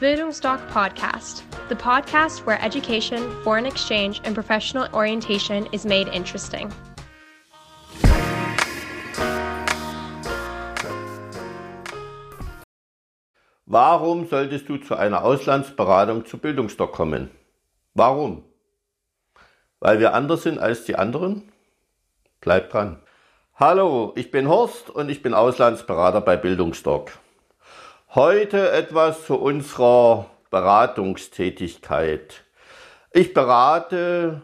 Bildungsdoc Podcast, the podcast where education, foreign exchange, and professional orientation is made interesting. Warum solltest du zu einer Auslandsberatung zu Bildungsdoc kommen? Warum? Weil wir anders sind als die anderen? Bleib dran. Hallo, ich bin Horst und ich bin Auslandsberater bei Bildungsdoc. Heute etwas zu unserer Beratungstätigkeit. Ich berate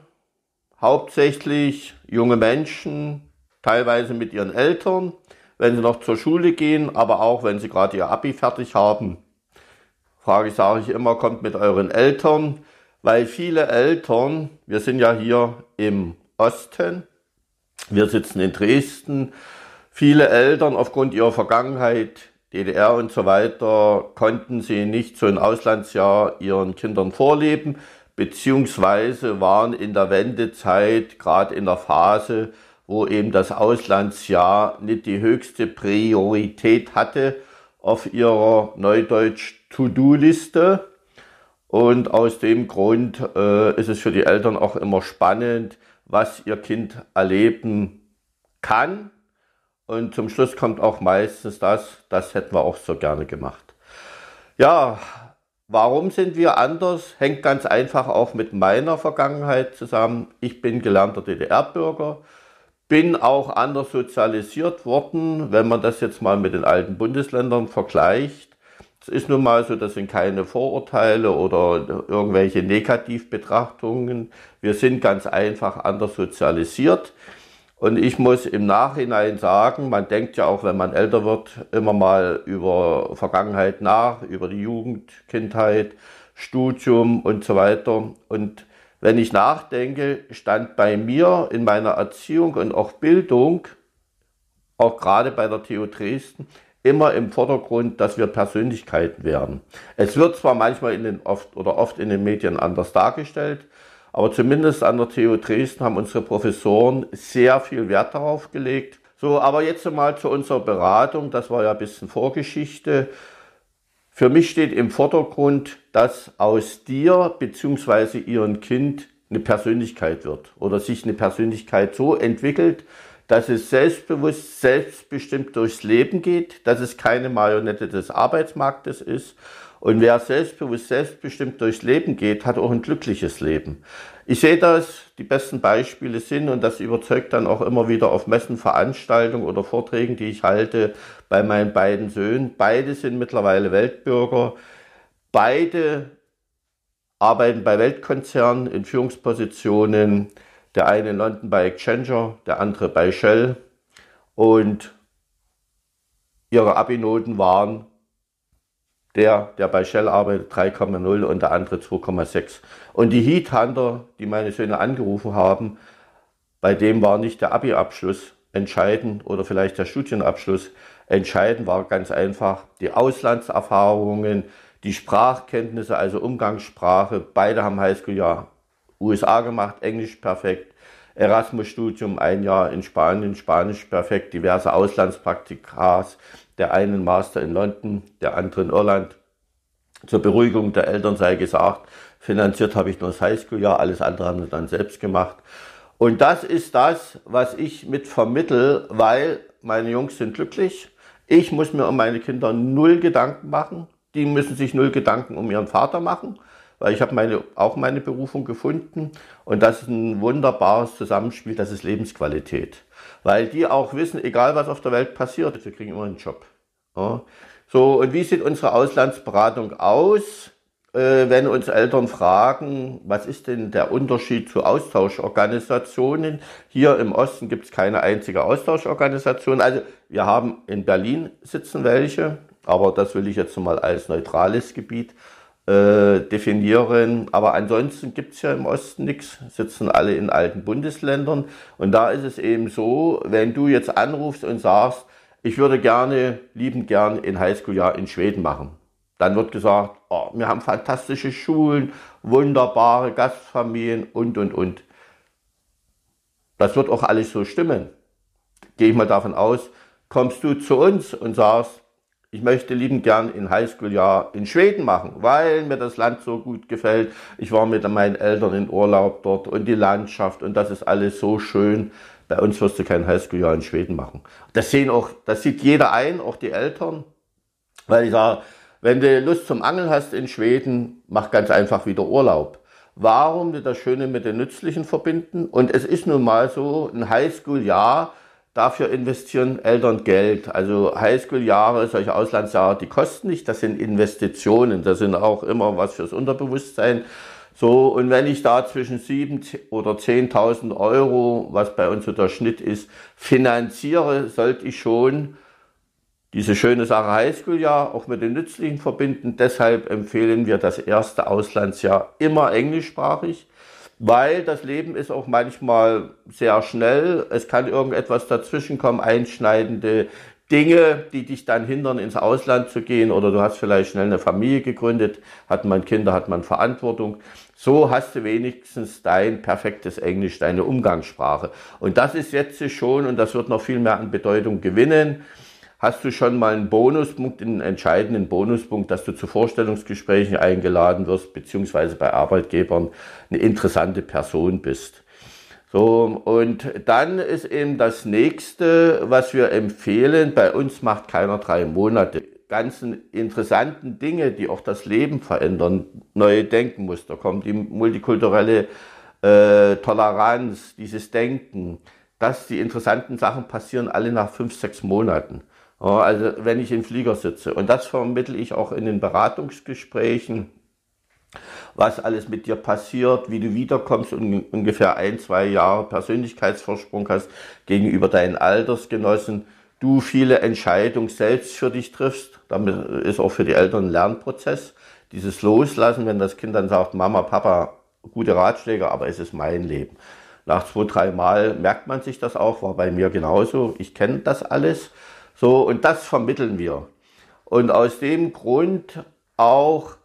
hauptsächlich junge Menschen, teilweise mit ihren Eltern, wenn sie noch zur Schule gehen, aber auch wenn sie gerade ihr Abi fertig haben. Frage sage ich immer, kommt mit euren Eltern, weil viele Eltern, wir sind ja hier im Osten, wir sitzen in Dresden, viele Eltern aufgrund ihrer Vergangenheit DDR und so weiter, konnten sie nicht so ein Auslandsjahr ihren Kindern vorleben, beziehungsweise waren in der Wendezeit gerade in der Phase, wo eben das Auslandsjahr nicht die höchste Priorität hatte auf ihrer Neudeutsch To-Do-Liste. Und aus dem Grund äh, ist es für die Eltern auch immer spannend, was ihr Kind erleben kann und zum Schluss kommt auch meistens das, das hätten wir auch so gerne gemacht. Ja, warum sind wir anders? Hängt ganz einfach auch mit meiner Vergangenheit zusammen. Ich bin gelernter DDR-Bürger, bin auch anders sozialisiert worden, wenn man das jetzt mal mit den alten Bundesländern vergleicht. Es ist nun mal so, das sind keine Vorurteile oder irgendwelche Negativbetrachtungen. Wir sind ganz einfach anders sozialisiert. Und ich muss im Nachhinein sagen, man denkt ja auch, wenn man älter wird, immer mal über Vergangenheit nach, über die Jugend, Kindheit, Studium und so weiter. Und wenn ich nachdenke, stand bei mir in meiner Erziehung und auch Bildung, auch gerade bei der TU Dresden, immer im Vordergrund, dass wir Persönlichkeiten werden. Es wird zwar manchmal in den oft oder oft in den Medien anders dargestellt, aber zumindest an der TU Dresden haben unsere Professoren sehr viel Wert darauf gelegt. So, aber jetzt mal zu unserer Beratung. Das war ja ein bisschen Vorgeschichte. Für mich steht im Vordergrund, dass aus dir bzw. ihrem Kind eine Persönlichkeit wird oder sich eine Persönlichkeit so entwickelt, dass es selbstbewusst, selbstbestimmt durchs Leben geht, dass es keine Marionette des Arbeitsmarktes ist und wer selbstbewusst, selbstbestimmt durchs Leben geht, hat auch ein glückliches Leben. Ich sehe das, die besten Beispiele sind, und das überzeugt dann auch immer wieder auf Messen, Veranstaltungen oder Vorträgen, die ich halte bei meinen beiden Söhnen. Beide sind mittlerweile Weltbürger. Beide arbeiten bei Weltkonzernen in Führungspositionen. Der eine in London bei Exchanger, der andere bei Shell. Und ihre Abi-Noten waren der, der bei Shell arbeitet, 3,0 und der andere 2,6. Und die Heathunter, die meine Söhne angerufen haben, bei dem war nicht der Abi-Abschluss entscheidend oder vielleicht der Studienabschluss. Entscheidend war ganz einfach die Auslandserfahrungen, die Sprachkenntnisse, also Umgangssprache. Beide haben Highschool-Jahr USA gemacht, Englisch perfekt, Erasmus-Studium ein Jahr in Spanien, Spanisch perfekt, diverse Auslandspraktikas, der einen Master in London, der andere in Irland. Zur Beruhigung der Eltern sei gesagt, finanziert habe ich nur das Highschool-Jahr, alles andere haben sie dann selbst gemacht. Und das ist das, was ich mit vermittel, weil meine Jungs sind glücklich. Ich muss mir um meine Kinder null Gedanken machen. Die müssen sich null Gedanken um ihren Vater machen, weil ich habe meine, auch meine Berufung gefunden. Und das ist ein wunderbares Zusammenspiel, das ist Lebensqualität weil die auch wissen, egal was auf der Welt passiert, sie kriegen immer einen Job. Ja. So, und wie sieht unsere Auslandsberatung aus? Äh, wenn uns Eltern fragen, was ist denn der Unterschied zu Austauschorganisationen? Hier im Osten gibt es keine einzige Austauschorganisation. Also wir haben in Berlin sitzen welche, aber das will ich jetzt mal als neutrales Gebiet äh, definieren. Aber ansonsten gibt's ja im Osten nichts, sitzen alle in alten Bundesländern. Und da ist es eben so, wenn du jetzt anrufst und sagst, ich würde gerne, liebend gern ein Highschool-Jahr in Schweden machen. Dann wird gesagt, oh, wir haben fantastische Schulen, wunderbare Gastfamilien und, und, und. Das wird auch alles so stimmen. Gehe ich mal davon aus, kommst du zu uns und sagst, ich möchte liebend gern in Highschool-Jahr in Schweden machen, weil mir das Land so gut gefällt. Ich war mit meinen Eltern in Urlaub dort und die Landschaft und das ist alles so schön. Bei uns wirst du kein Highschool-Jahr in Schweden machen. Das sehen auch, das sieht jeder ein, auch die Eltern. Weil ich sage, wenn du Lust zum Angeln hast in Schweden, mach ganz einfach wieder Urlaub. Warum das Schöne mit den Nützlichen verbinden? Und es ist nun mal so, ein Highschool-Jahr Dafür investieren Eltern Geld. Also Highschool-Jahre, solche Auslandsjahre, die kosten nicht. Das sind Investitionen. Das sind auch immer was fürs Unterbewusstsein. So, und wenn ich da zwischen sieben oder 10.000 Euro, was bei uns so der Schnitt ist, finanziere, sollte ich schon diese schöne Sache Highschool-Jahr auch mit den Nützlichen verbinden. Deshalb empfehlen wir das erste Auslandsjahr immer englischsprachig weil das Leben ist auch manchmal sehr schnell. Es kann irgendetwas dazwischenkommen, einschneidende Dinge, die dich dann hindern, ins Ausland zu gehen oder du hast vielleicht schnell eine Familie gegründet, hat man Kinder, hat man Verantwortung. So hast du wenigstens dein perfektes Englisch, deine Umgangssprache. Und das ist jetzt schon, und das wird noch viel mehr an Bedeutung gewinnen, hast du schon mal einen Bonuspunkt, einen entscheidenden Bonuspunkt, dass du zu Vorstellungsgesprächen eingeladen wirst, beziehungsweise bei Arbeitgebern eine interessante Person bist. So, und dann ist eben das nächste, was wir empfehlen, bei uns macht keiner drei Monate. Ganzen interessanten Dinge, die auch das Leben verändern, neue Denkenmuster, kommt die multikulturelle äh, Toleranz, dieses Denken, dass die interessanten Sachen passieren alle nach fünf, sechs Monaten. Also wenn ich im Flieger sitze. Und das vermittle ich auch in den Beratungsgesprächen, was alles mit dir passiert, wie du wiederkommst und ungefähr ein, zwei Jahre Persönlichkeitsvorsprung hast gegenüber deinen Altersgenossen. Du viele Entscheidungen selbst für dich triffst. Damit ist auch für die Eltern ein Lernprozess. Dieses Loslassen, wenn das Kind dann sagt, Mama, Papa, gute Ratschläge, aber es ist mein Leben. Nach zwei, drei Mal merkt man sich das auch, war bei mir genauso. Ich kenne das alles. So, und das vermitteln wir. Und aus dem Grund auch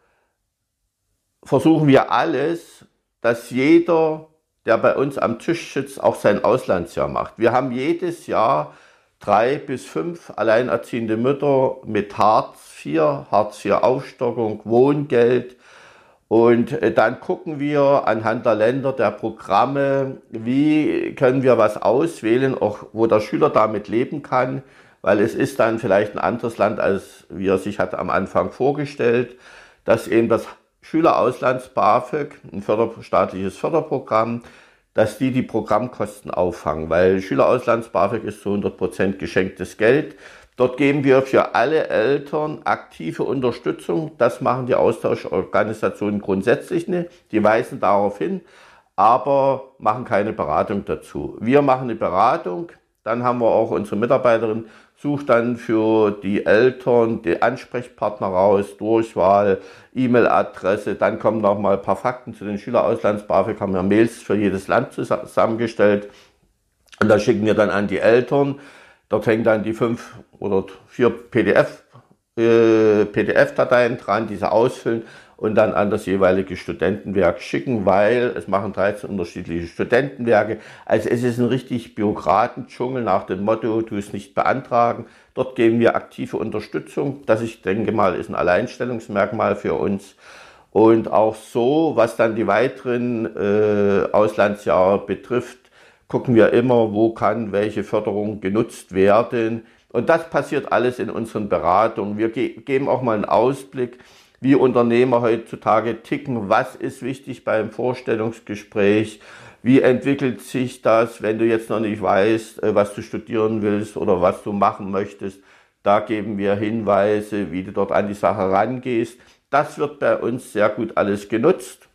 versuchen wir alles, dass jeder, der bei uns am Tisch sitzt, auch sein Auslandsjahr macht. Wir haben jedes Jahr drei bis fünf alleinerziehende Mütter mit Hartz IV, Hartz IV Aufstockung, Wohngeld. Und äh, dann gucken wir anhand der Länder, der Programme, wie können wir was auswählen, auch wo der Schüler damit leben kann weil es ist dann vielleicht ein anderes Land, als wie er sich hat am Anfang vorgestellt, dass eben das Schülerauslands BAföG, ein Förder staatliches Förderprogramm, dass die die Programmkosten auffangen, weil Schülerauslands BAföG ist zu 100 Prozent geschenktes Geld. Dort geben wir für alle Eltern aktive Unterstützung. Das machen die Austauschorganisationen grundsätzlich nicht. Die weisen darauf hin, aber machen keine Beratung dazu. Wir machen eine Beratung. Dann haben wir auch unsere Mitarbeiterin sucht dann für die Eltern die Ansprechpartner raus, Durchwahl, E-Mail-Adresse, dann kommen noch mal ein paar Fakten zu den Schülerauslands-BAföG, haben wir Mails für jedes Land zusammengestellt und da schicken wir dann an die Eltern. Dort hängen dann die fünf oder vier PDF, äh, PDF-Dateien dran, diese ausfüllen und dann an das jeweilige Studentenwerk schicken, weil es machen 13 unterschiedliche Studentenwerke. Also es ist ein richtig Bürokratendschungel nach dem Motto, du es nicht beantragen. Dort geben wir aktive Unterstützung. Das, ich denke mal, ist ein Alleinstellungsmerkmal für uns. Und auch so, was dann die weiteren äh, Auslandsjahre betrifft, gucken wir immer, wo kann welche Förderung genutzt werden. Und das passiert alles in unseren Beratungen. Wir ge geben auch mal einen Ausblick wie Unternehmer heutzutage ticken, was ist wichtig beim Vorstellungsgespräch, wie entwickelt sich das, wenn du jetzt noch nicht weißt, äh, was du studieren willst oder was du machen möchtest. Da geben wir Hinweise, wie du dort an die Sache rangehst. Das wird bei uns sehr gut alles genutzt.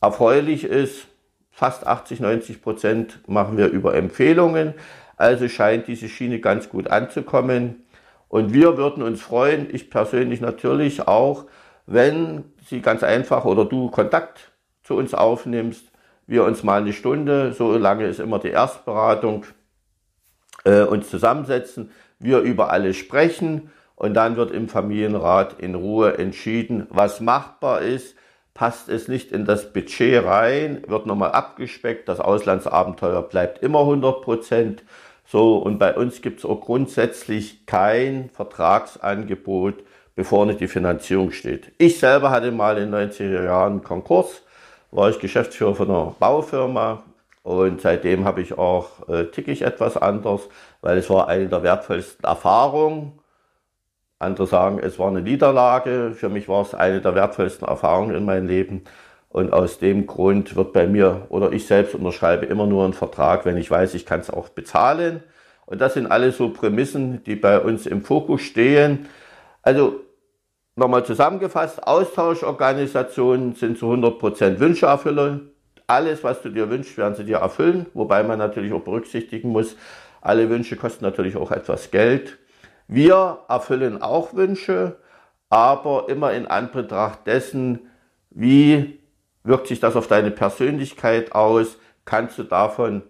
Erfreulich ist, fast 80, 90 Prozent machen wir über Empfehlungen. Also scheint diese Schiene ganz gut anzukommen. Und wir würden uns freuen, ich persönlich natürlich auch, wenn sie ganz einfach oder du Kontakt zu uns aufnimmst, wir uns mal eine Stunde, so lange ist immer die Erstberatung, äh, uns zusammensetzen, wir über alles sprechen und dann wird im Familienrat in Ruhe entschieden, was machbar ist. Passt es nicht in das Budget rein, wird nochmal abgespeckt, das Auslandsabenteuer bleibt immer 100 Prozent So, und bei uns gibt es auch grundsätzlich kein Vertragsangebot, bevor nicht die Finanzierung steht. Ich selber hatte mal in den 90er Jahren Konkurs, war ich Geschäftsführer von einer Baufirma und seitdem habe ich auch, äh, ticke ich etwas anders, weil es war eine der wertvollsten Erfahrungen. Andere sagen, es war eine Niederlage. Für mich war es eine der wertvollsten Erfahrungen in meinem Leben. Und aus dem Grund wird bei mir oder ich selbst unterschreibe immer nur einen Vertrag, wenn ich weiß, ich kann es auch bezahlen. Und das sind alles so Prämissen, die bei uns im Fokus stehen. Also nochmal zusammengefasst, Austauschorganisationen sind zu 100% Wünscherfüller. Alles, was du dir wünschst, werden sie dir erfüllen, wobei man natürlich auch berücksichtigen muss, alle Wünsche kosten natürlich auch etwas Geld. Wir erfüllen auch Wünsche, aber immer in Anbetracht dessen, wie wirkt sich das auf deine Persönlichkeit aus, kannst du davon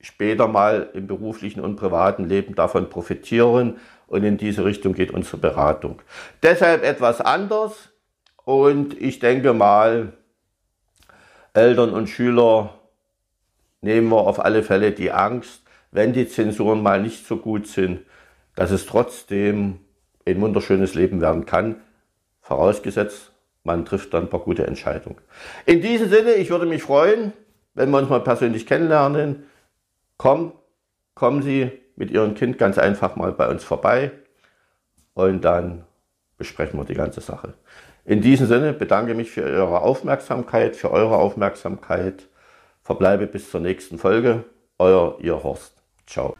später mal im beruflichen und privaten Leben davon profitieren? Und in diese Richtung geht unsere Beratung. Deshalb etwas anders. Und ich denke mal, Eltern und Schüler nehmen wir auf alle Fälle die Angst, wenn die Zensuren mal nicht so gut sind, dass es trotzdem ein wunderschönes Leben werden kann, vorausgesetzt, man trifft dann ein paar gute Entscheidungen. In diesem Sinne, ich würde mich freuen, wenn wir uns mal persönlich kennenlernen. Komm, kommen Sie mit Ihrem Kind ganz einfach mal bei uns vorbei und dann besprechen wir die ganze Sache. In diesem Sinne bedanke mich für Ihre Aufmerksamkeit, für eure Aufmerksamkeit. Verbleibe bis zur nächsten Folge. Euer Ihr Horst. Ciao.